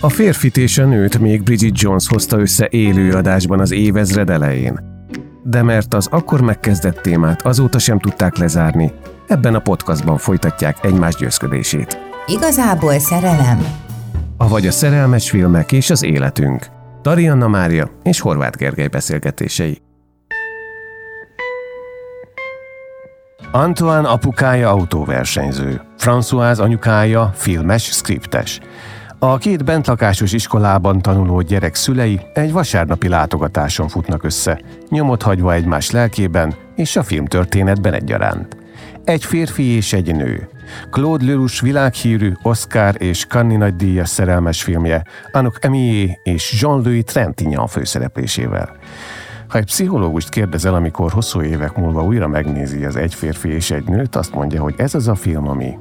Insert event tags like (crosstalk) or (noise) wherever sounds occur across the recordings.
A férfit és a nőt még Bridget Jones hozta össze élő adásban az évezred elején. De mert az akkor megkezdett témát azóta sem tudták lezárni, ebben a podcastban folytatják egymás győzködését. Igazából szerelem? Avagy a szerelmes filmek és az életünk. Tarianna Mária és Horváth Gergely beszélgetései. Antoine apukája autóversenyző, François anyukája filmes, skriptes. A két bentlakásos iskolában tanuló gyerek szülei egy vasárnapi látogatáson futnak össze, nyomot hagyva egymás lelkében és a filmtörténetben egyaránt. Egy férfi és egy nő. Claude Lelouch világhírű Oscar és Cannes nagydíjas szerelmes filmje, Anuk Emié és Jean-Louis Trintignant főszereplésével. Ha egy pszichológust kérdezel, amikor hosszú évek múlva újra megnézi az egy férfi és egy nőt, azt mondja, hogy ez az a film, ami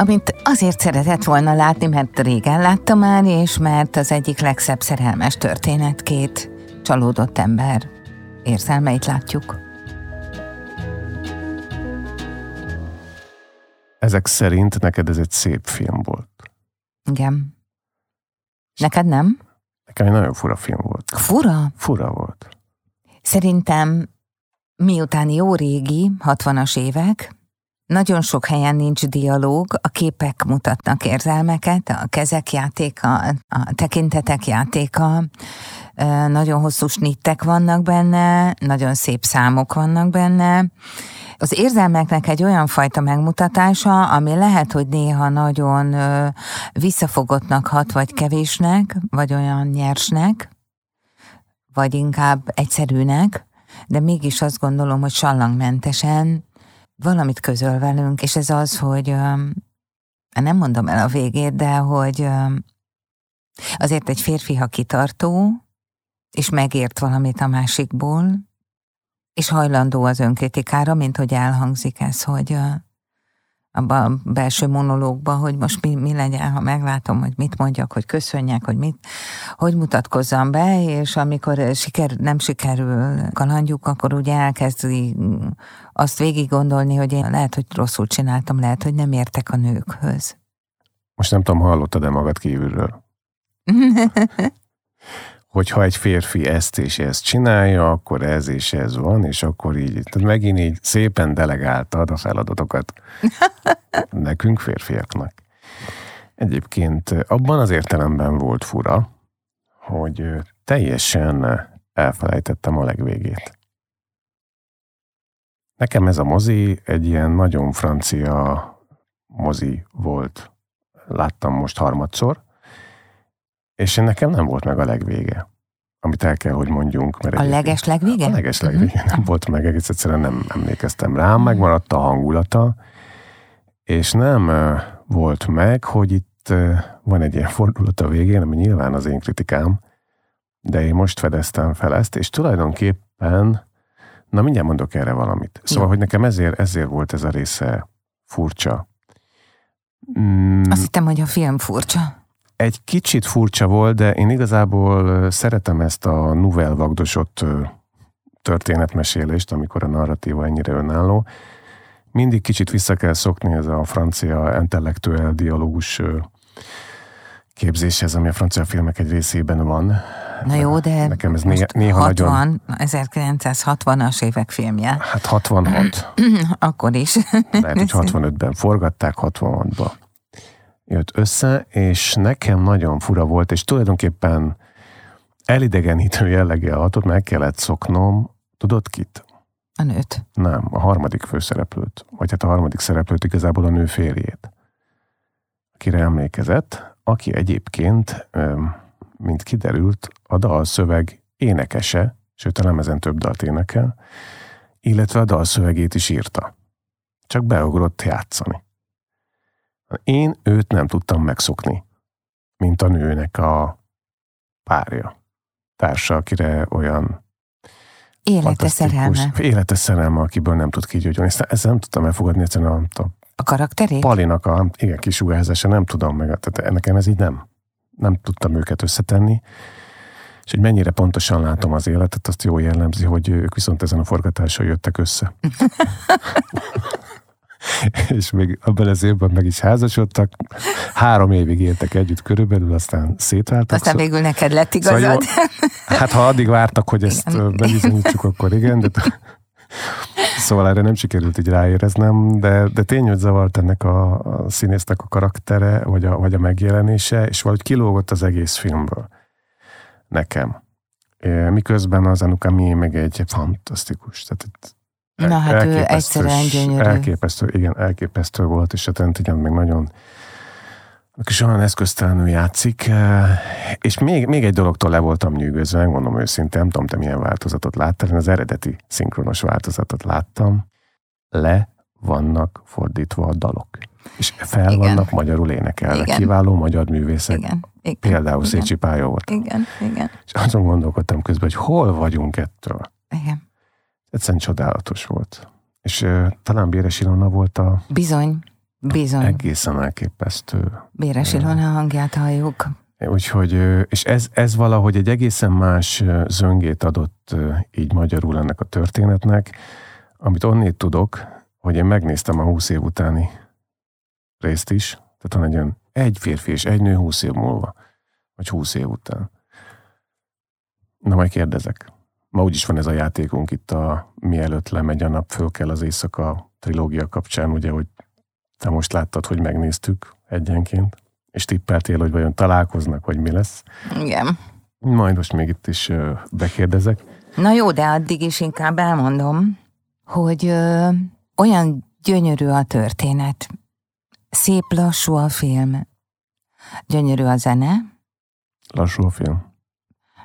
amit azért szeretett volna látni, mert régen látta már, és mert az egyik legszebb szerelmes történet két csalódott ember érzelmeit látjuk. Ezek szerint neked ez egy szép film volt. Igen. Neked nem? Nekem egy nagyon fura film volt. Fura? Fura volt. Szerintem miután jó régi, 60-as évek, nagyon sok helyen nincs dialóg, a képek mutatnak érzelmeket, a kezek játéka, a tekintetek játéka, nagyon hosszú snittek vannak benne, nagyon szép számok vannak benne. Az érzelmeknek egy olyan fajta megmutatása, ami lehet, hogy néha nagyon visszafogottnak hat, vagy kevésnek, vagy olyan nyersnek, vagy inkább egyszerűnek, de mégis azt gondolom, hogy sallangmentesen valamit közöl velünk, és ez az, hogy nem mondom el a végét, de hogy azért egy férfi, ha kitartó, és megért valamit a másikból, és hajlandó az önkritikára, mint hogy elhangzik ez, hogy abban a belső monológban, hogy most mi, mi legyen, ha meglátom, hogy mit mondjak, hogy köszönjek, hogy mit, hogy mutatkozzam be, és amikor siker, nem sikerül kalandjuk, akkor ugye elkezdi azt végig gondolni, hogy én lehet, hogy rosszul csináltam, lehet, hogy nem értek a nőkhöz. Most nem tudom, hallottad-e magad kívülről? (laughs) hogyha egy férfi ezt és ezt csinálja, akkor ez és ez van, és akkor így, tehát megint így szépen delegáltad a feladatokat (laughs) nekünk férfiaknak. Egyébként abban az értelemben volt fura, hogy teljesen elfelejtettem a legvégét. Nekem ez a mozi egy ilyen nagyon francia mozi volt. Láttam most harmadszor, és nekem nem volt meg a legvége. Amit el kell, hogy mondjunk. Mert a leges legvége? A leges legvége uh-huh. nem volt meg, egész egyszerűen nem emlékeztem rá, megmaradt a hangulata, és nem volt meg, hogy itt van egy ilyen fordulat a végén, ami nyilván az én kritikám, de én most fedeztem fel ezt, és tulajdonképpen, na mindjárt mondok erre valamit. Szóval, ja. hogy nekem ezért, ezért volt ez a része furcsa. Mm. Azt hittem, hogy a film furcsa. Egy kicsit furcsa volt, de én igazából szeretem ezt a nouvelle vagdosott történetmesélést, amikor a narratíva ennyire önálló. Mindig kicsit vissza kell szokni ez a francia intellektuel dialógus képzéshez, ami a francia filmek egy részében van. Na jó, de nekem ez néha, néha 60, nagyon... 1960-as évek filmje. Hát 66. (clears throat) Akkor is. Lehet, hogy 65-ben forgatták, 66-ba jött össze, és nekem nagyon fura volt, és tulajdonképpen elidegenítő jelleggel hatott, meg kellett szoknom, tudod kit? A nőt. Nem, a harmadik főszereplőt, vagy hát a harmadik szereplőt igazából a nő férjét, akire emlékezett, aki egyébként, mint kiderült, a dalszöveg énekese, sőt a lemezen több dalt énekel, illetve a dalszövegét is írta. Csak beugrott játszani. Én őt nem tudtam megszokni, mint a nőnek a párja. társa, akire olyan Élete szerelme. Élete szerelme, akiből nem tud kigyógyulni. Ezt, ezt nem tudtam elfogadni, egyszerűen a, a, a karakterét? Palinak a igen, kisugárzása, nem tudom meg. Tehát nekem ez így nem. Nem tudtam őket összetenni. És hogy mennyire pontosan látom az életet, azt jó jellemzi, hogy ők viszont ezen a forgatáson jöttek össze. (laughs) (laughs) és még abban az évben meg is házasodtak. Három évig éltek együtt körülbelül, aztán szétváltak. Aztán végül neked lett igazad. Szóval jó, hát ha addig vártak, hogy ezt igen. bebizonyítsuk, akkor igen, de Szóval erre nem sikerült így ráéreznem, de, de tény, hogy zavart ennek a, a színésznek a karaktere, vagy a, vagy a megjelenése, és valahogy kilógott az egész filmből nekem. Miközben az Anuka mi meg egy fantasztikus. Tehát Na hát ő egyszerűen gyönyörű. Elképesztő, igen, elképesztő volt, és a Tentigen meg nagyon és olyan eszköztelenül játszik, eh, és még, még egy dologtól le voltam nyűgözve, megmondom őszintén, nem tudom, te milyen változatot láttál, én az eredeti szinkronos változatot láttam, le vannak fordítva a dalok. És fel igen. vannak magyarul énekelve. Igen. Kiváló magyar művészek. Igen. Igen. Például igen. Szécsi Pálya volt. Igen. Igen. És azon gondolkodtam közben, hogy hol vagyunk ettől. Igen. Egyszerűen csodálatos volt. És uh, talán Béres Ilona volt a... Bizony, bizony. Egészen elképesztő. Béres Ilona hangját halljuk. Úgyhogy, és ez, ez valahogy egy egészen más zöngét adott így magyarul ennek a történetnek, amit onnét tudok, hogy én megnéztem a 20 év utáni részt is, tehát van egy olyan egy férfi és egy nő 20 év múlva, vagy 20 év után. Na majd kérdezek. Ma úgyis van ez a játékunk itt a mielőtt lemegy a nap, föl kell az éjszaka trilógia kapcsán, ugye, hogy te most láttad, hogy megnéztük egyenként, és tippeltél, hogy vajon találkoznak, vagy mi lesz. Igen. Majd most még itt is bekérdezek. Na jó, de addig is inkább elmondom, hogy ö, olyan gyönyörű a történet. Szép lassú a film. Gyönyörű a zene. Lassú a film.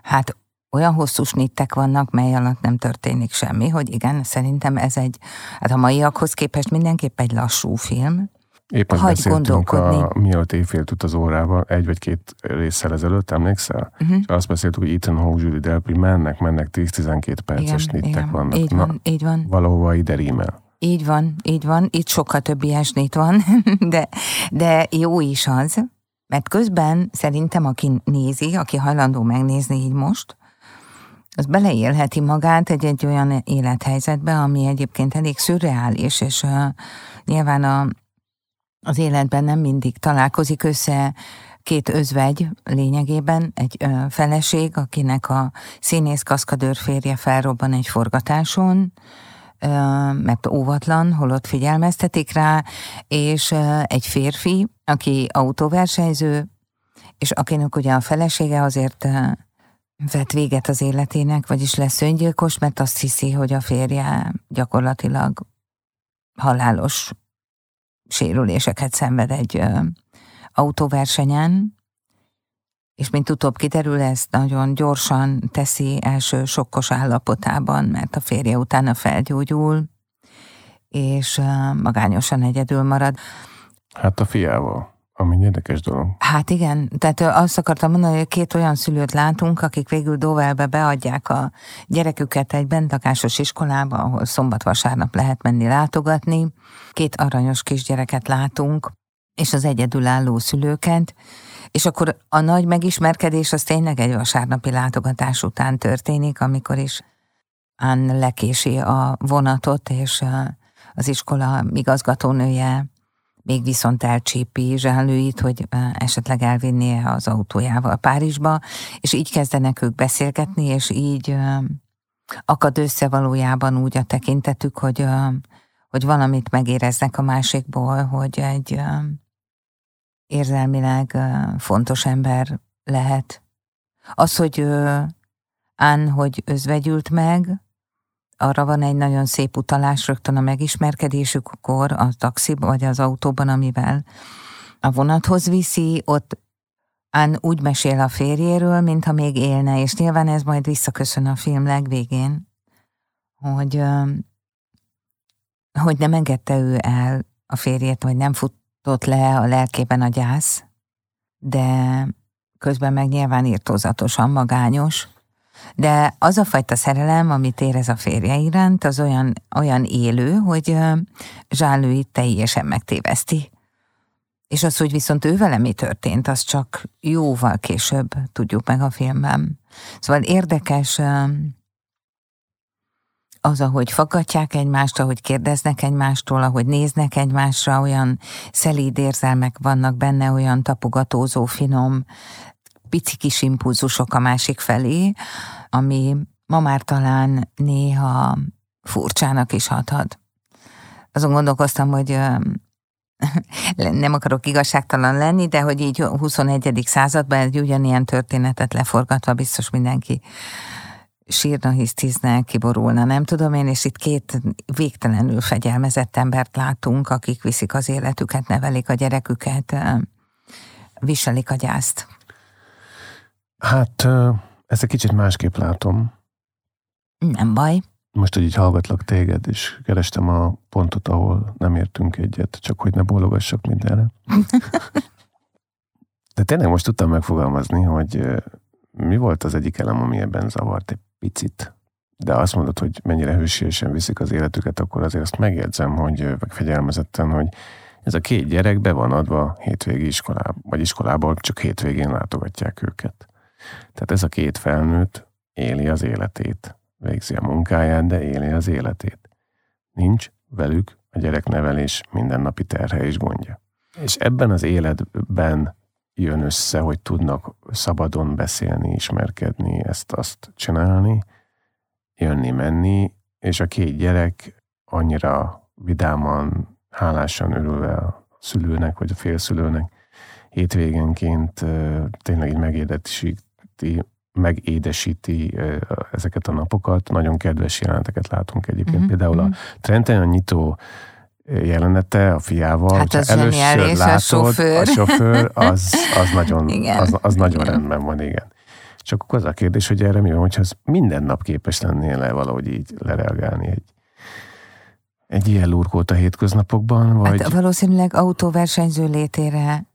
Hát olyan hosszú snittek vannak, mely alatt nem történik semmi, hogy igen, szerintem ez egy, hát a maiakhoz képest mindenképp egy lassú film. Éppen Hagy beszéltünk a mielőtt éjfél tud az órával, egy vagy két résszel ezelőtt, emlékszel? Uh-huh. És azt beszéltük, hogy Ethan Hawke, Julie Delpy mennek, mennek 10-12 perces igen, snittek igen. vannak. Így van, Na, így van. Valahova ide rímel. Így van, így van. Itt sokkal több ilyen snit van, (laughs) de, de jó is az, mert közben szerintem, aki nézi, aki hajlandó megnézni így most, az beleélheti magát egy, egy olyan élethelyzetbe, ami egyébként elég szürreális, és uh, nyilván a, az életben nem mindig találkozik össze két özvegy lényegében, egy uh, feleség, akinek a színész kaszkadőr férje felrobban egy forgatáson, mert óvatlan, holott figyelmeztetik rá, és egy férfi, aki autóversenyző, és akinek ugye a felesége azért vet véget az életének, vagyis lesz öngyilkos, mert azt hiszi, hogy a férje gyakorlatilag halálos sérüléseket szenved egy ö, autóversenyen, és mint utóbb kiderül, ezt nagyon gyorsan teszi első sokkos állapotában, mert a férje utána felgyógyul, és magányosan egyedül marad. Hát a fiával. Ami érdekes dolog. Hát igen, tehát azt akartam mondani, hogy két olyan szülőt látunk, akik végül Dovelbe beadják a gyereküket egy bentakásos iskolába, ahol szombat-vasárnap lehet menni látogatni. Két aranyos kisgyereket látunk, és az egyedülálló szülőket, és akkor a nagy megismerkedés az tényleg egy vasárnapi látogatás után történik, amikor is Ann lekési a vonatot, és az iskola igazgatónője még viszont elcsípi zsánlőit, hogy esetleg elvinnie az autójával Párizsba, és így kezdenek ők beszélgetni, és így akad össze valójában úgy a tekintetük, hogy, hogy valamit megéreznek a másikból, hogy egy érzelmileg fontos ember lehet. Az, hogy Ann, hogy özvegyült meg, arra van egy nagyon szép utalás rögtön a megismerkedésükkor a taxiban vagy az autóban, amivel a vonathoz viszi, ott Ann úgy mesél a férjéről, mintha még élne, és nyilván ez majd visszaköszön a film legvégén, hogy, hogy nem engedte ő el a férjét, vagy nem futott le a lelkében a gyász, de közben meg nyilván írtózatosan magányos, De az a fajta szerelem, amit érez a férje iránt, az olyan, olyan élő, hogy Zsálőit teljesen megtéveszti. És az, hogy viszont ő vele mi történt, az csak jóval később tudjuk meg a filmben. Szóval érdekes az, ahogy fogadják egymást, ahogy kérdeznek egymástól, ahogy néznek egymásra, olyan szelíd érzelmek vannak benne, olyan tapogatózó, finom, pici kis impulzusok a másik felé, ami ma már talán néha furcsának is hathat. Azon gondolkoztam, hogy (laughs) nem akarok igazságtalan lenni, de hogy így 21. században egy ugyanilyen történetet leforgatva biztos mindenki sírna, hisztizne, kiborulna, nem tudom én, és itt két végtelenül fegyelmezett embert látunk, akik viszik az életüket, nevelik a gyereküket, viselik a gyászt. Hát, ezt egy kicsit másképp látom. Nem baj. Most, hogy így hallgatlak téged, és kerestem a pontot, ahol nem értünk egyet, csak hogy ne bólogassak mindenre. De tényleg most tudtam megfogalmazni, hogy mi volt az egyik elem, ami ebben zavart egy picit. De azt mondod, hogy mennyire hősiesen viszik az életüket, akkor azért azt megjegyzem, hogy meg fegyelmezetten, hogy ez a két gyerek be van adva hétvégi iskolába, vagy iskolából csak hétvégén látogatják őket. Tehát ez a két felnőtt éli az életét, végzi a munkáját, de éli az életét. Nincs velük a gyereknevelés mindennapi terhe és gondja. És ebben az életben jön össze, hogy tudnak szabadon beszélni, ismerkedni, ezt-azt csinálni, jönni-menni, és a két gyerek annyira vidáman, hálásan örülve a szülőnek, vagy a félszülőnek, hétvégenként tényleg így megédesíti, megédesíti ezeket a napokat. Nagyon kedves jeleneteket látunk egyébként. Mm-hmm. Például a mhm. Trenten nyitó jelenete a fiával, hát az először látod, a sofőr, a sofőr az, az nagyon, az, az nagyon igen. rendben van, igen. Csak akkor az a kérdés, hogy erre mi van, hogyha minden nap képes lennél le valahogy így lereagálni egy, egy ilyen lurkót a hétköznapokban, vagy... Hát valószínűleg autóversenyző létére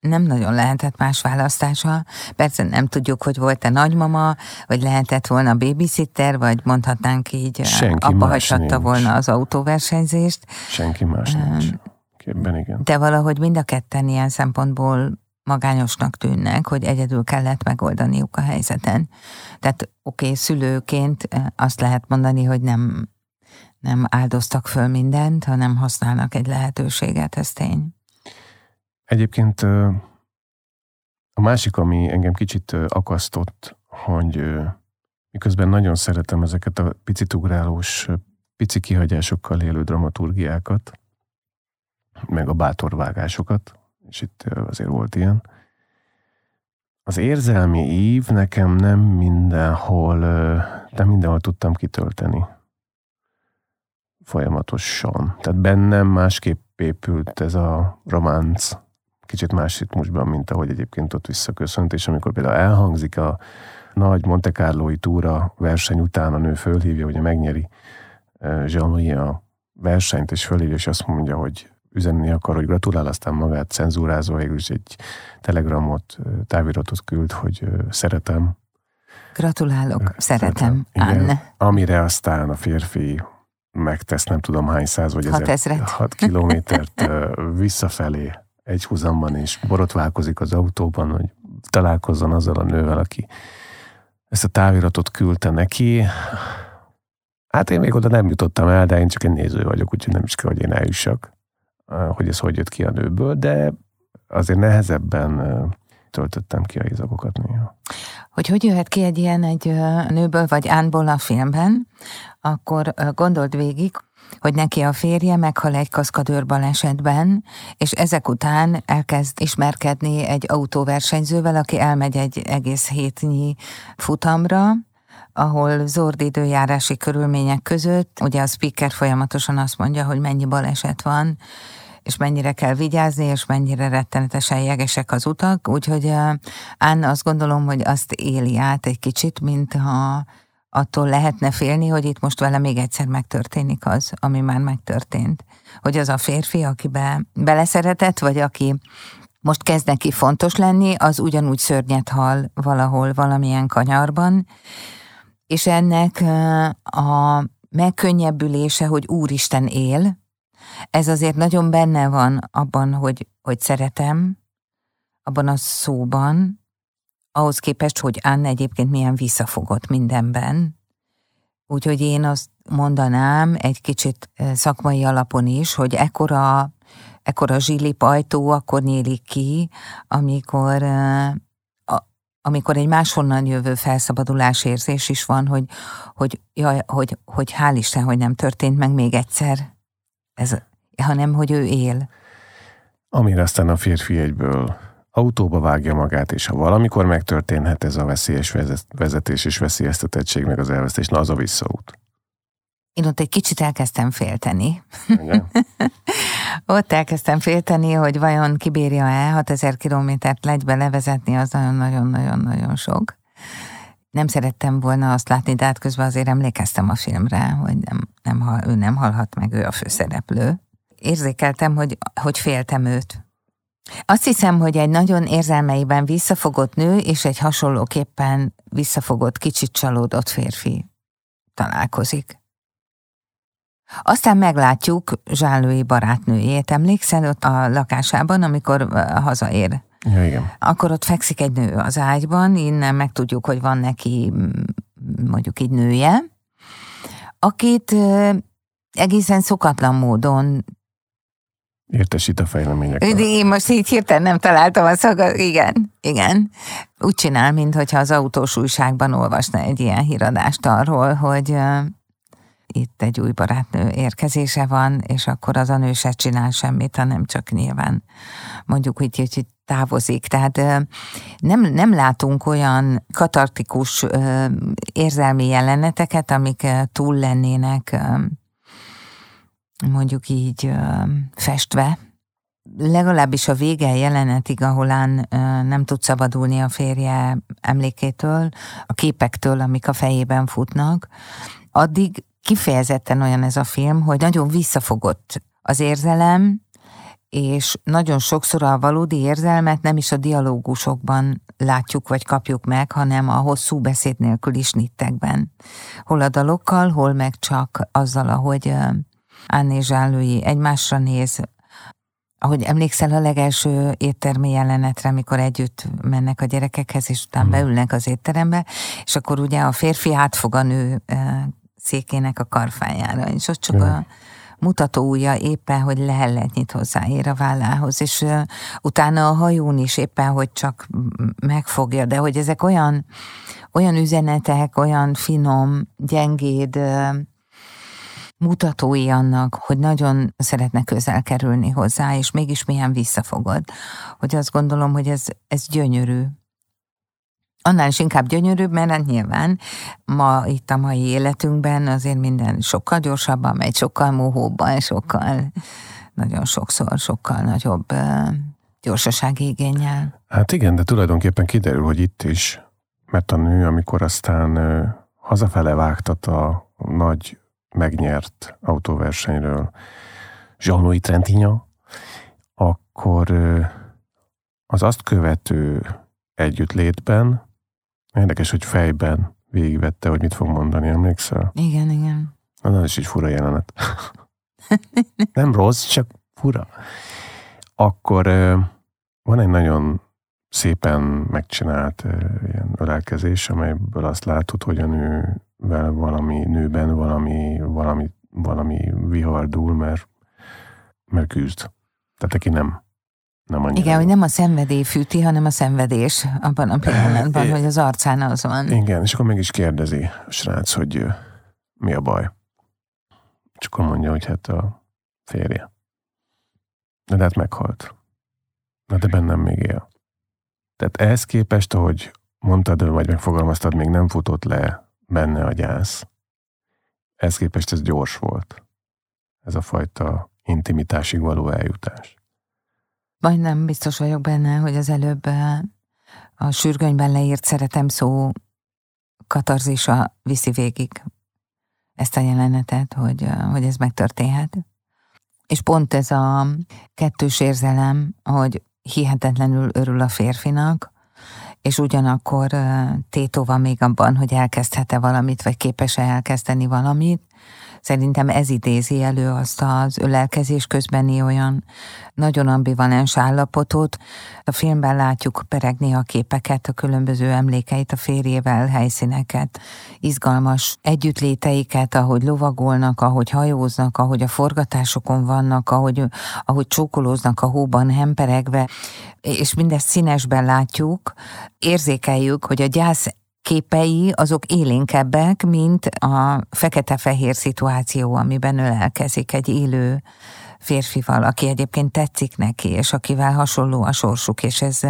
nem nagyon lehetett más választása. Persze nem tudjuk, hogy volt-e nagymama, vagy lehetett volna babysitter, vagy mondhatnánk így, Senki abba hagyhatta volna az autóversenyzést. Senki más nincs. Képben igen. De valahogy mind a ketten ilyen szempontból magányosnak tűnnek, hogy egyedül kellett megoldaniuk a helyzeten. Tehát oké, okay, szülőként azt lehet mondani, hogy nem, nem áldoztak föl mindent, hanem használnak egy lehetőséget, ez tény. Egyébként a másik, ami engem kicsit akasztott, hogy miközben nagyon szeretem ezeket a picit ugrálós, pici kihagyásokkal élő dramaturgiákat, meg a bátorvágásokat, és itt azért volt ilyen. Az érzelmi ív nekem nem mindenhol, nem mindenhol tudtam kitölteni folyamatosan. Tehát bennem másképp épült ez a románc kicsit más ritmusban, mint ahogy egyébként ott visszaköszönt, és amikor például elhangzik a nagy Monte Carloi túra verseny után a nő fölhívja, hogy megnyeri jean a versenyt, és fölhívja, és azt mondja, hogy üzenni akar, hogy gratulál, aztán magát cenzúrázva végül is egy telegramot, táviratot küld, hogy szeretem. Gratulálok, szeretem, szeretem. Anne. Amire aztán a férfi megtesz nem tudom hány száz vagy ezer, hat kilométert visszafelé egy húzamban, és borotválkozik az autóban, hogy találkozzon azzal a nővel, aki ezt a táviratot küldte neki. Hát én még oda nem jutottam el, de én csak egy néző vagyok, úgyhogy nem is kell, hogy én eljussak, hogy ez hogy jött ki a nőből, de azért nehezebben töltöttem ki a izagokat néha. Hogy hogy jöhet ki egy ilyen egy nőből vagy ánból a filmben, akkor gondold végig, hogy neki a férje meghal egy kaszkadőr balesetben, és ezek után elkezd ismerkedni egy autóversenyzővel, aki elmegy egy egész hétnyi futamra, ahol zord időjárási körülmények között, ugye a speaker folyamatosan azt mondja, hogy mennyi baleset van, és mennyire kell vigyázni, és mennyire rettenetesen jegesek az utak, úgyhogy Anna azt gondolom, hogy azt éli át egy kicsit, mintha attól lehetne félni, hogy itt most vele még egyszer megtörténik az, ami már megtörtént. Hogy az a férfi, akibe beleszeretett, vagy aki most kezd neki fontos lenni, az ugyanúgy szörnyet hal valahol, valamilyen kanyarban, és ennek a megkönnyebbülése, hogy Úristen él, ez azért nagyon benne van abban, hogy, hogy szeretem, abban a szóban, ahhoz képest, hogy Anne egyébként milyen visszafogott mindenben. Úgyhogy én azt mondanám egy kicsit szakmai alapon is, hogy ekkora, ekkora zsilip ajtó akkor nyílik ki, amikor amikor egy máshonnan jövő felszabadulás érzés is van, hogy, hogy, jaj, hogy, hogy hál' Isten, hogy nem történt meg még egyszer, ez, hanem hogy ő él. Amire aztán a férfi egyből autóba vágja magát, és ha valamikor megtörténhet ez a veszélyes vezetés és veszélyeztetettség, meg az elvesztés, na az a visszaút. Én ott egy kicsit elkezdtem félteni. (laughs) ott elkezdtem félteni, hogy vajon kibírja-e 6000 kilométert legybe levezetni, az nagyon-nagyon-nagyon-nagyon sok. Nem szerettem volna azt látni, de hát közben azért emlékeztem a filmre, hogy nem, nem, ő nem halhat meg, ő a főszereplő. Érzékeltem, hogy, hogy féltem őt. Azt hiszem, hogy egy nagyon érzelmeiben visszafogott nő és egy hasonlóképpen visszafogott, kicsit csalódott férfi találkozik. Aztán meglátjuk Zsálői barátnőjét, emlékszel ott a lakásában, amikor hazaér? Ja, igen. Akkor ott fekszik egy nő az ágyban, innen megtudjuk, hogy van neki mondjuk így nője, akit egészen szokatlan módon Értesít a fejleményekről. Én most így hirtelen nem találtam a szaga. Igen, igen. Úgy csinál, mintha az autós újságban olvasna egy ilyen híradást arról, hogy itt egy új barátnő érkezése van, és akkor az a nő se csinál semmit, hanem csak nyilván mondjuk, hogy, hogy távozik. Tehát nem, nem látunk olyan katartikus érzelmi jeleneteket, amik túl lennének mondjuk így festve, legalábbis a vége jelenetig, ahol nem tud szabadulni a férje emlékétől, a képektől, amik a fejében futnak, addig kifejezetten olyan ez a film, hogy nagyon visszafogott az érzelem, és nagyon sokszor a valódi érzelmet nem is a dialógusokban látjuk vagy kapjuk meg, hanem a hosszú beszéd nélkül is nittekben. Hol a dalokkal, hol meg csak azzal, ahogy Anné Zsállói egymásra néz, ahogy emlékszel a legelső éttermi jelenetre, amikor együtt mennek a gyerekekhez, és utána hmm. beülnek az étterembe, és akkor ugye a férfi átfog a nő székének a karfájára, és ott csak hmm. a mutatója éppen, hogy lehelletnyit hozzáér a vállához, és uh, utána a hajón is éppen, hogy csak megfogja, de hogy ezek olyan, olyan üzenetek, olyan finom, gyengéd uh, mutatói annak, hogy nagyon szeretne közel kerülni hozzá, és mégis milyen visszafogod. Hogy azt gondolom, hogy ez, ez gyönyörű. Annál is inkább gyönyörűbb, mert hát nyilván ma itt a mai életünkben azért minden sokkal gyorsabban megy, sokkal mohóbban, sokkal, nagyon sokszor, sokkal nagyobb gyorsasági igényel. Hát igen, de tulajdonképpen kiderül, hogy itt is, mert a nő, amikor aztán hazafele vágtat a nagy megnyert autóversenyről Jean-Louis Trentignan, akkor az azt követő együttlétben, érdekes, hogy fejben végigvette, hogy mit fog mondani, emlékszel? Igen, igen. Az is egy fura jelenet. (laughs) Nem rossz, csak fura. Akkor van egy nagyon szépen megcsinált ilyen ölelkezés, amelyből azt látod, hogy a nő valami nőben valami, valami, valami vihar dúl, mert, mert küzd. Tehát aki nem, nem annyira. Igen, hogy nem a szenvedély fűti, hanem a szenvedés abban a pillanatban, é, hogy az arcán az van. Igen, és akkor meg is kérdezi a srác, hogy mi a baj. És akkor mondja, hogy hát a férje. De hát meghalt. Na de bennem még él. Tehát ehhez képest, ahogy mondtad, vagy megfogalmaztad, még nem futott le benne a gyász. Ez képest ez gyors volt. Ez a fajta intimitásig való eljutás. Vagy nem biztos vagyok benne, hogy az előbb eh, a sürgönyben leírt szeretem szó katarzisa viszi végig ezt a jelenetet, hogy, eh, hogy ez megtörténhet. És pont ez a kettős érzelem, hogy hihetetlenül örül a férfinak, és ugyanakkor tétó van még abban, hogy elkezdhet-e valamit, vagy képes-e elkezdeni valamit, Szerintem ez idézi elő azt az ölelkezés közbeni olyan nagyon ambivalens állapotot. A filmben látjuk peregni a képeket, a különböző emlékeit a férjével, helyszíneket, izgalmas együttléteiket, ahogy lovagolnak, ahogy hajóznak, ahogy a forgatásokon vannak, ahogy, ahogy csókolóznak a hóban hemperegve, és mindezt színesben látjuk, érzékeljük, hogy a gyász képei azok élénkebbek, mint a fekete-fehér szituáció, amiben ölelkezik egy élő férfival, aki egyébként tetszik neki, és akivel hasonló a sorsuk, és ez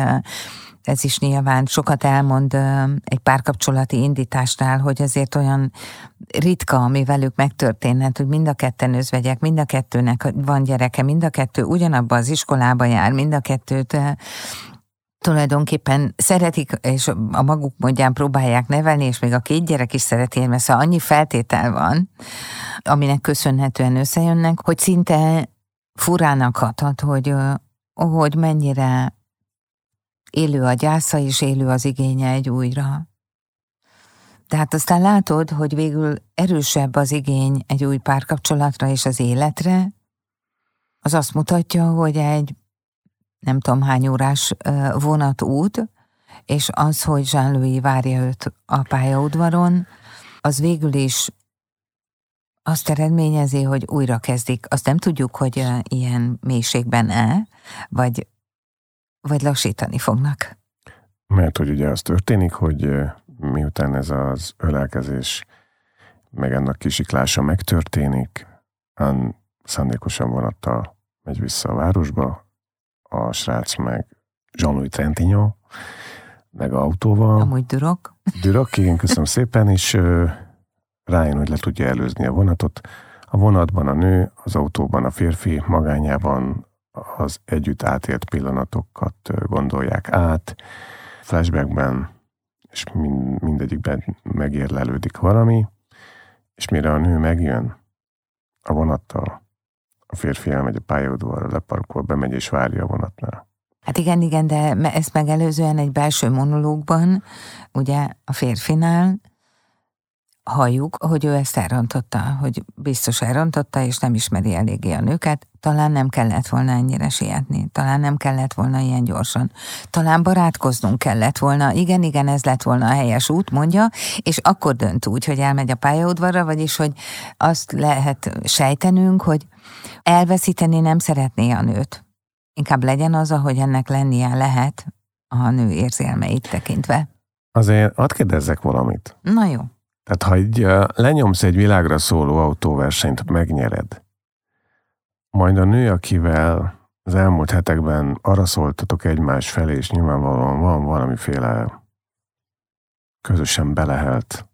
ez is nyilván sokat elmond egy párkapcsolati indításnál, hogy azért olyan ritka, ami velük megtörténhet, hogy mind a ketten özvegyek, mind a kettőnek van gyereke, mind a kettő ugyanabba az iskolába jár, mind a kettőt tulajdonképpen szeretik, és a maguk módján próbálják nevelni, és még a két gyerek is szereti, mert szóval annyi feltétel van, aminek köszönhetően összejönnek, hogy szinte furának hathat, hogy, hogy mennyire élő a gyásza, és élő az igénye egy újra. Tehát aztán látod, hogy végül erősebb az igény egy új párkapcsolatra és az életre, az azt mutatja, hogy egy nem tudom hány órás vonatút, és az, hogy Jean-Louis várja őt a pályaudvaron, az végül is azt eredményezi, hogy újra kezdik. Azt nem tudjuk, hogy ilyen mélységben-e, vagy, vagy lassítani fognak. Mert hogy ugye az történik, hogy miután ez az ölelkezés, meg ennek kisiklása megtörténik, szándékosan vonattal megy vissza a városba, a srác meg Jean-Louis Trentino, meg autóval. Amúgy Dürok. Dürok, igen, köszönöm szépen, és rájön, hogy le tudja előzni a vonatot. A vonatban a nő, az autóban a férfi, magányában az együtt átélt pillanatokat gondolják át, flashbackben, és mind, mindegyikben megérlelődik valami, és mire a nő megjön a vonattal, a férfi elmegy a pályaudvarra, leparkol, bemegy és várja a vonatnál. Hát igen, igen, de ezt megelőzően egy belső monológban, ugye a férfinál halljuk, hogy ő ezt elrontotta, hogy biztos elrontotta, és nem ismeri eléggé a nőket, talán nem kellett volna ennyire sietni, talán nem kellett volna ilyen gyorsan, talán barátkoznunk kellett volna, igen, igen, ez lett volna a helyes út, mondja, és akkor dönt úgy, hogy elmegy a pályaudvarra, vagyis, hogy azt lehet sejtenünk, hogy elveszíteni nem szeretné a nőt. Inkább legyen az, ahogy ennek lennie lehet a nő érzelmeit tekintve. Azért hadd kérdezzek valamit. Na jó. Tehát ha egy, lenyomsz egy világra szóló autóversenyt, megnyered, majd a nő, akivel az elmúlt hetekben arra szóltatok egymás felé, és nyilvánvalóan van valamiféle közösen belehelt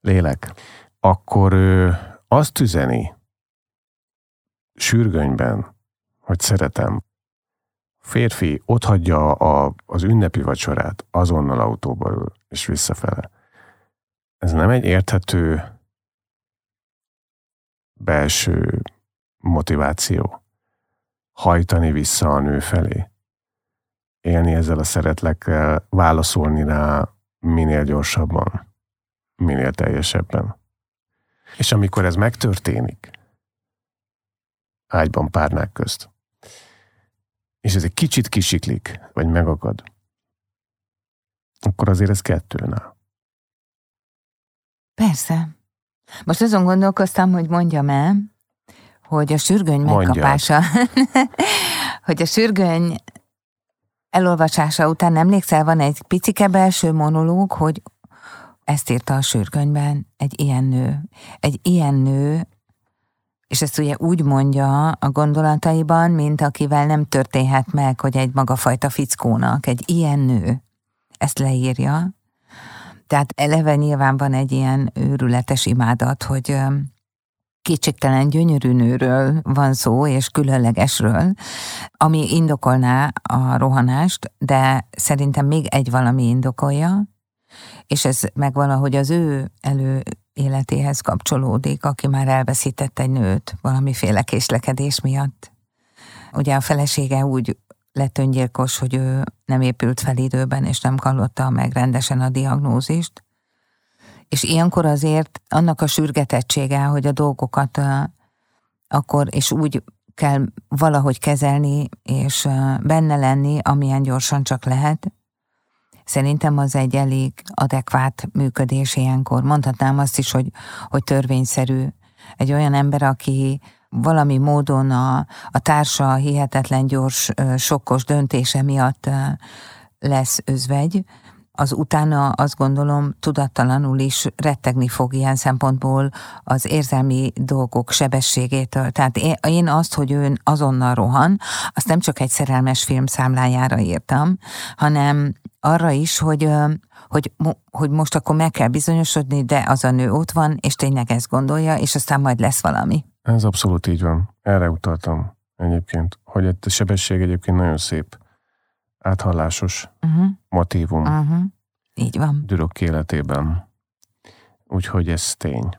lélek, akkor ő azt üzeni sürgönyben, hogy szeretem. Férfi ott hagyja a, az ünnepi vacsorát, azonnal autóba ül, és visszafele. Ez nem egy érthető belső motiváció. Hajtani vissza a nő felé. Élni ezzel a szeretlekkel, válaszolni rá minél gyorsabban, minél teljesebben. És amikor ez megtörténik, ágyban párnák közt, és ez egy kicsit kisiklik, vagy megakad, akkor azért ez kettőnál. Persze. Most azon gondolkoztam, hogy mondjam el, hogy a sürgöny megkapása, (laughs) hogy a sürgöny elolvasása után emlékszel, van egy picike belső monológ, hogy ezt írta a sürgönyben, egy ilyen nő. Egy ilyen nő, és ezt ugye úgy mondja a gondolataiban, mint akivel nem történhet meg, hogy egy magafajta fickónak, egy ilyen nő. Ezt leírja. Tehát eleve nyilván van egy ilyen őrületes imádat, hogy kétségtelen gyönyörű nőről van szó, és különlegesről, ami indokolná a rohanást, de szerintem még egy valami indokolja, és ez meg valahogy az ő elő életéhez kapcsolódik, aki már elveszített egy nőt valamiféle késlekedés miatt. Ugye a felesége úgy lett öngyilkos, hogy ő nem épült fel időben, és nem kallotta meg rendesen a diagnózist. És ilyenkor azért annak a sürgetettsége, hogy a dolgokat akkor, és úgy kell valahogy kezelni, és benne lenni, amilyen gyorsan csak lehet. Szerintem az egy elég adekvát működés ilyenkor. Mondhatnám azt is, hogy, hogy törvényszerű. Egy olyan ember, aki valami módon a, a társa hihetetlen gyors, sokkos döntése miatt lesz özvegy, az utána azt gondolom tudattalanul is rettegni fog ilyen szempontból az érzelmi dolgok sebességétől. Tehát én azt, hogy ő azonnal rohan, azt nem csak egy szerelmes film számlájára írtam, hanem arra is, hogy, hogy, hogy most akkor meg kell bizonyosodni, de az a nő ott van, és tényleg ezt gondolja, és aztán majd lesz valami. Ez abszolút így van. Erre utaltam egyébként, hogy a sebesség egyébként nagyon szép áthallásos uh-huh. motivum. Uh-huh. Így van. Dürök életében. Úgyhogy ez tény.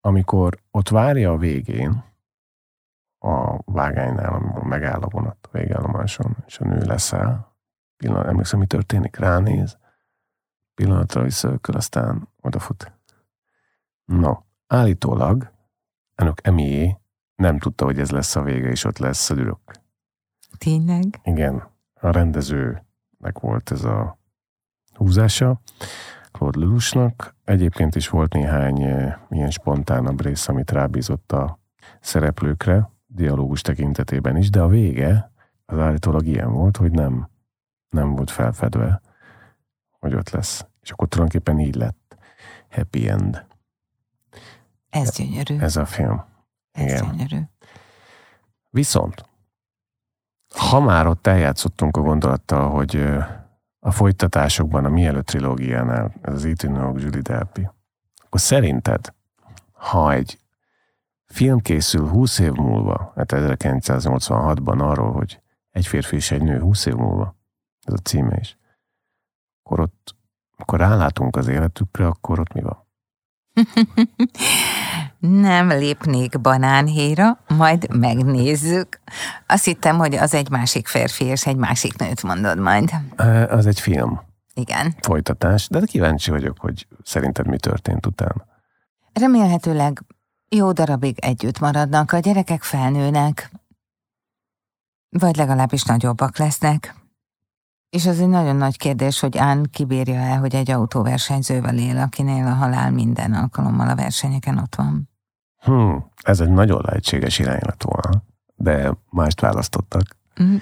Amikor ott várja a végén, a vágánynál, amikor megáll a vonat a végállomáson, és a nő leszáll, pillanat, emlékszem, mi történik, ránéz, pillanatra visszaököl, aztán odafut. No, állítólag Enök Emié nem tudta, hogy ez lesz a vége, és ott lesz a dürök. Tényleg? Igen. A rendezőnek volt ez a húzása, Claude Lelouchnak. Egyébként is volt néhány eh, ilyen spontánabb rész, amit rábízott a szereplőkre, dialógus tekintetében is, de a vége az állítólag ilyen volt, hogy nem, nem volt felfedve, hogy ott lesz. És akkor tulajdonképpen így lett. Happy end. Ez gyönyörű. Ez a film. Ez Igen. gyönyörű. Viszont, ha már ott eljátszottunk a gondolattal, hogy a folytatásokban, a Mielőtt trilógiánál, ez az Ethan Julie Delpy, akkor szerinted, ha egy film készül 20 év múlva, hát 1986-ban arról, hogy egy férfi és egy nő 20 év múlva, ez a címe is, akkor ott, akkor rálátunk az életükre, akkor ott mi van? (laughs) Nem lépnék banánhéra, majd megnézzük. Azt hittem, hogy az egy másik férfi és egy másik nőt mondod majd. Az egy film. Igen. Folytatás, de kíváncsi vagyok, hogy szerinted mi történt utána. Remélhetőleg jó darabig együtt maradnak, a gyerekek felnőnek, vagy legalábbis nagyobbak lesznek. És az egy nagyon nagy kérdés, hogy Án kibírja el, hogy egy autóversenyzővel él, akinél a halál minden alkalommal a versenyeken ott van. Hmm, ez egy nagyon lehetséges iránylat volna, de mást választottak. Mm.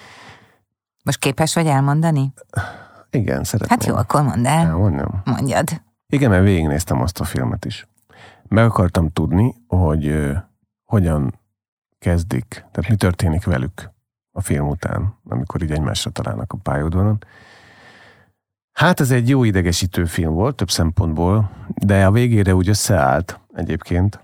Most képes vagy elmondani? Igen, szeretném. Hát jó, akkor mondd el. Elmondjam. Mondjad. Igen, mert végignéztem azt a filmet is. Meg akartam tudni, hogy uh, hogyan kezdik, tehát mi történik velük a film után, amikor így egymásra találnak a pályaudvaron. Hát ez egy jó idegesítő film volt, több szempontból, de a végére úgy összeállt egyébként.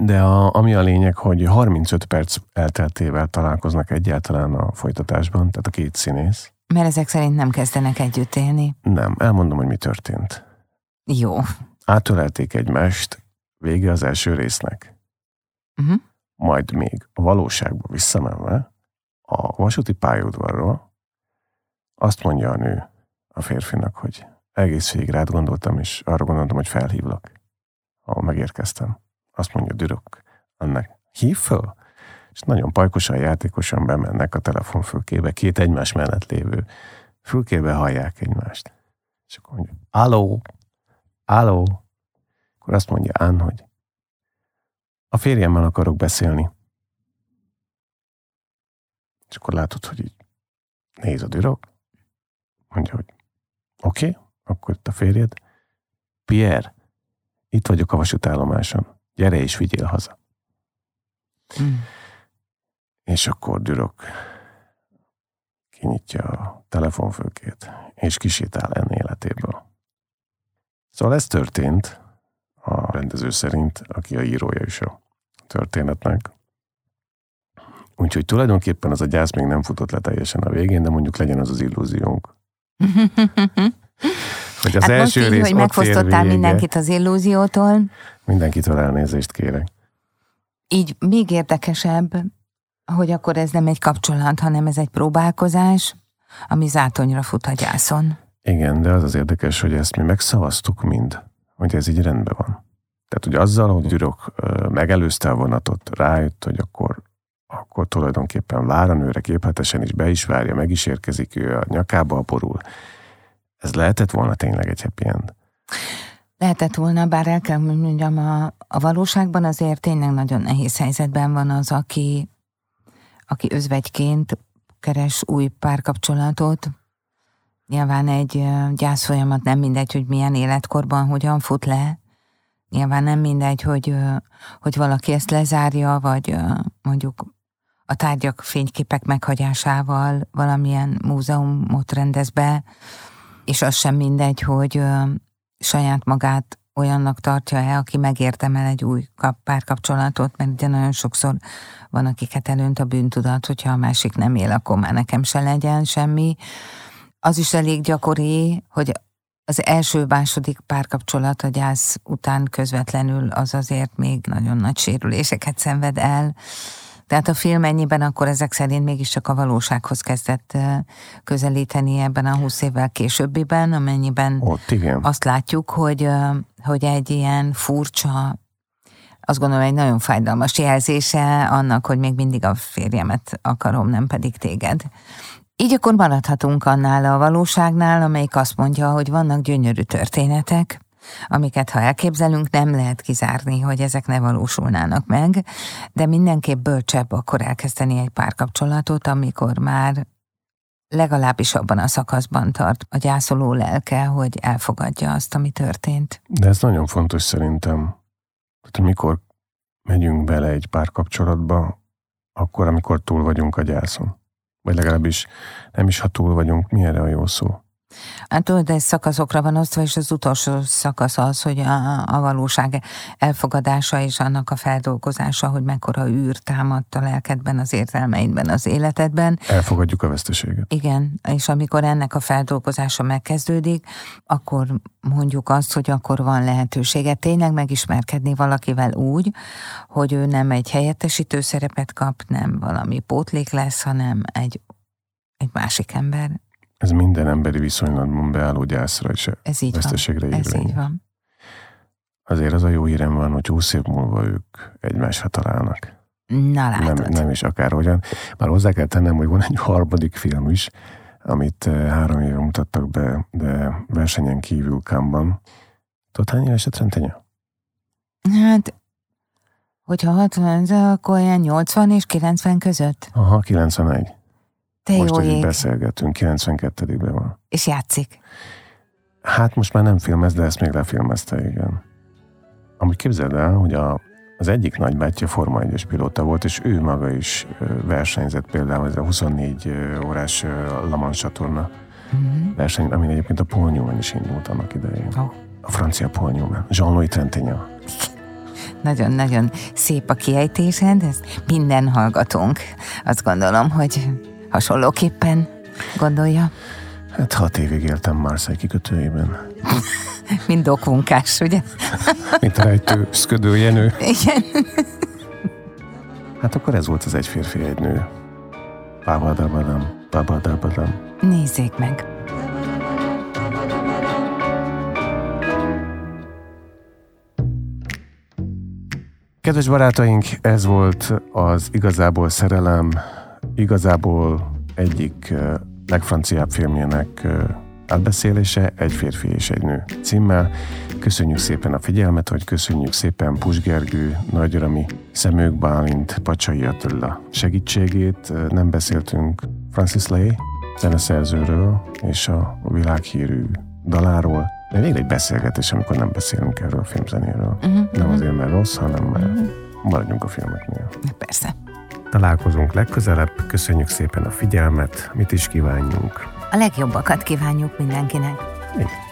De a, ami a lényeg, hogy 35 perc elteltével találkoznak egyáltalán a folytatásban, tehát a két színész. Mert ezek szerint nem kezdenek együtt élni. Nem, elmondom, hogy mi történt. Jó. Átölelték egymást, vége az első résznek. Uh-huh majd még a valóságba visszamenve a vasúti pályaudvarról azt mondja a nő a férfinak, hogy egész végig rád gondoltam, és arra gondoltam, hogy felhívlak, ha megérkeztem. Azt mondja Dürök annak, hív föl? És nagyon pajkosan, játékosan bemennek a telefonfülkébe, két egymás mellett lévő fülkébe hallják egymást. És akkor mondja, aló, aló. Akkor azt mondja Ann, hogy a férjemmel akarok beszélni. És akkor látod, hogy így néz a dürok, mondja, hogy oké, okay, akkor itt a férjed. Pierre, itt vagyok a vasútállomáson, gyere és vigyél haza. Mm. És akkor dürok kinyitja a telefonfőkét, és kisétál enni életéből. Szóval ez történt a rendező szerint, aki a írója is a történetnek. Úgyhogy tulajdonképpen az a gyász még nem futott le teljesen a végén, de mondjuk legyen az az illúziónk. (laughs) hogy az hát első most így, rész hogy megfosztottál mindenkit az illúziótól. Mindenkitől elnézést kérek. Így még érdekesebb, Hogy akkor ez nem egy kapcsolat, hanem ez egy próbálkozás, ami zátonyra fut a gyászon. Igen, de az az érdekes, hogy ezt mi megszavaztuk mind, hogy ez így rendben van. Tehát, hogy azzal, hogy Dürok megelőzte a vonatot, rájött, hogy akkor, akkor tulajdonképpen vár a nőre képletesen is be is várja, meg is érkezik ő a nyakába a borul. Ez lehetett volna tényleg egy happy end? Lehetett volna, bár el kell mondjam, a, a valóságban azért tényleg nagyon nehéz helyzetben van az, aki, aki özvegyként keres új párkapcsolatot. Nyilván egy gyászfolyamat nem mindegy, hogy milyen életkorban hogyan fut le. Nyilván nem mindegy, hogy, hogy valaki ezt lezárja, vagy mondjuk a tárgyak fényképek meghagyásával valamilyen múzeumot rendez be, és az sem mindegy, hogy saját magát olyannak tartja-e, aki megértemel egy új párkapcsolatot, mert ugye nagyon sokszor van, akiket elönt a bűntudat, hogyha a másik nem él, akkor már nekem se legyen semmi. Az is elég gyakori, hogy az első-második párkapcsolat a gyász után közvetlenül az azért még nagyon nagy sérüléseket szenved el, tehát a film ennyiben akkor ezek szerint mégiscsak a valósághoz kezdett közelíteni ebben a húsz évvel későbbiben, amennyiben Ott, igen. azt látjuk, hogy, hogy egy ilyen furcsa, azt gondolom egy nagyon fájdalmas jelzése annak, hogy még mindig a férjemet akarom, nem pedig téged. Így akkor maradhatunk annál a valóságnál, amelyik azt mondja, hogy vannak gyönyörű történetek, amiket ha elképzelünk, nem lehet kizárni, hogy ezek ne valósulnának meg, de mindenképp bölcsebb akkor elkezdeni egy párkapcsolatot, amikor már legalábbis abban a szakaszban tart a gyászoló lelke, hogy elfogadja azt, ami történt. De ez nagyon fontos szerintem. Tehát, hogy mikor megyünk bele egy párkapcsolatba, akkor, amikor túl vagyunk a gyászon. Vagy legalábbis nem is, ha túl vagyunk, mi erre a jó szó? Hát tudod, ez szakaszokra van osztva, és az utolsó szakasz az, hogy a, a valóság elfogadása és annak a feldolgozása, hogy mekkora űr támadt a lelkedben, az értelmeidben, az életedben. Elfogadjuk a veszteséget. Igen, és amikor ennek a feldolgozása megkezdődik, akkor mondjuk azt, hogy akkor van lehetősége tényleg megismerkedni valakivel úgy, hogy ő nem egy helyettesítő szerepet kap, nem valami pótlék lesz, hanem egy, egy másik ember, ez minden emberi viszonylatban beálló gyászra és Ez így veszteségre van. Ez így van. Azért az a jó hírem van, hogy 20 év múlva ők egymásra találnak. Na látod. Nem, nem is akárhogyan. Már hozzá kell tennem, hogy van egy harmadik film is, amit eh, három éve mutattak be, de versenyen kívül Kámban. Tudod, hány éves a Trentenya? Hát, hogyha 60, akkor olyan 80 és 90 között. Aha, 91. Te most, hogy beszélgetünk, 92-ben van. És játszik. Hát most már nem filmez, de ezt még lefilmezte, igen. Amúgy képzeld el, hogy a, az egyik nagybátyja Forma 1 pilóta volt, és ő maga is versenyzett például ez a 24 órás Lamans csatorna mm-hmm. verseny, amin egyébként a Paul Newman is indult annak idején. Oh. A francia Paul Newman, Jean-Louis Trentenya. Nagyon-nagyon szép a kiejtésed, ez minden hallgatónk. Azt gondolom, hogy hasonlóképpen gondolja. Hát hat évig éltem Marseille kikötőjében. (laughs) (laughs) Mint dokmunkás, ugye? Mint rejtő, szködő Jenő. Igen. Hát akkor ez volt az egy férfi, egy nő. Babadabadam, babadabadam. Nézzék meg. Kedves barátaink, ez volt az Igazából Szerelem, igazából egyik legfranciább filmjének átbeszélése Egy férfi és egy nő címmel. Köszönjük szépen a figyelmet, hogy köszönjük szépen Pus Gergő, Nagy Rami, Szemők Bálint, Pacsai Attila segítségét. Nem beszéltünk Francis Lay zeneszerzőről és a világhírű daláról. De még egy beszélgetés, amikor nem beszélünk erről a filmzenéről. Uh-huh, nem azért, mert rossz, hanem mert uh-huh. maradjunk a filmeknél. Persze. Találkozunk legközelebb, köszönjük szépen a figyelmet, mit is kívánjunk. A legjobbakat kívánjuk mindenkinek. Így.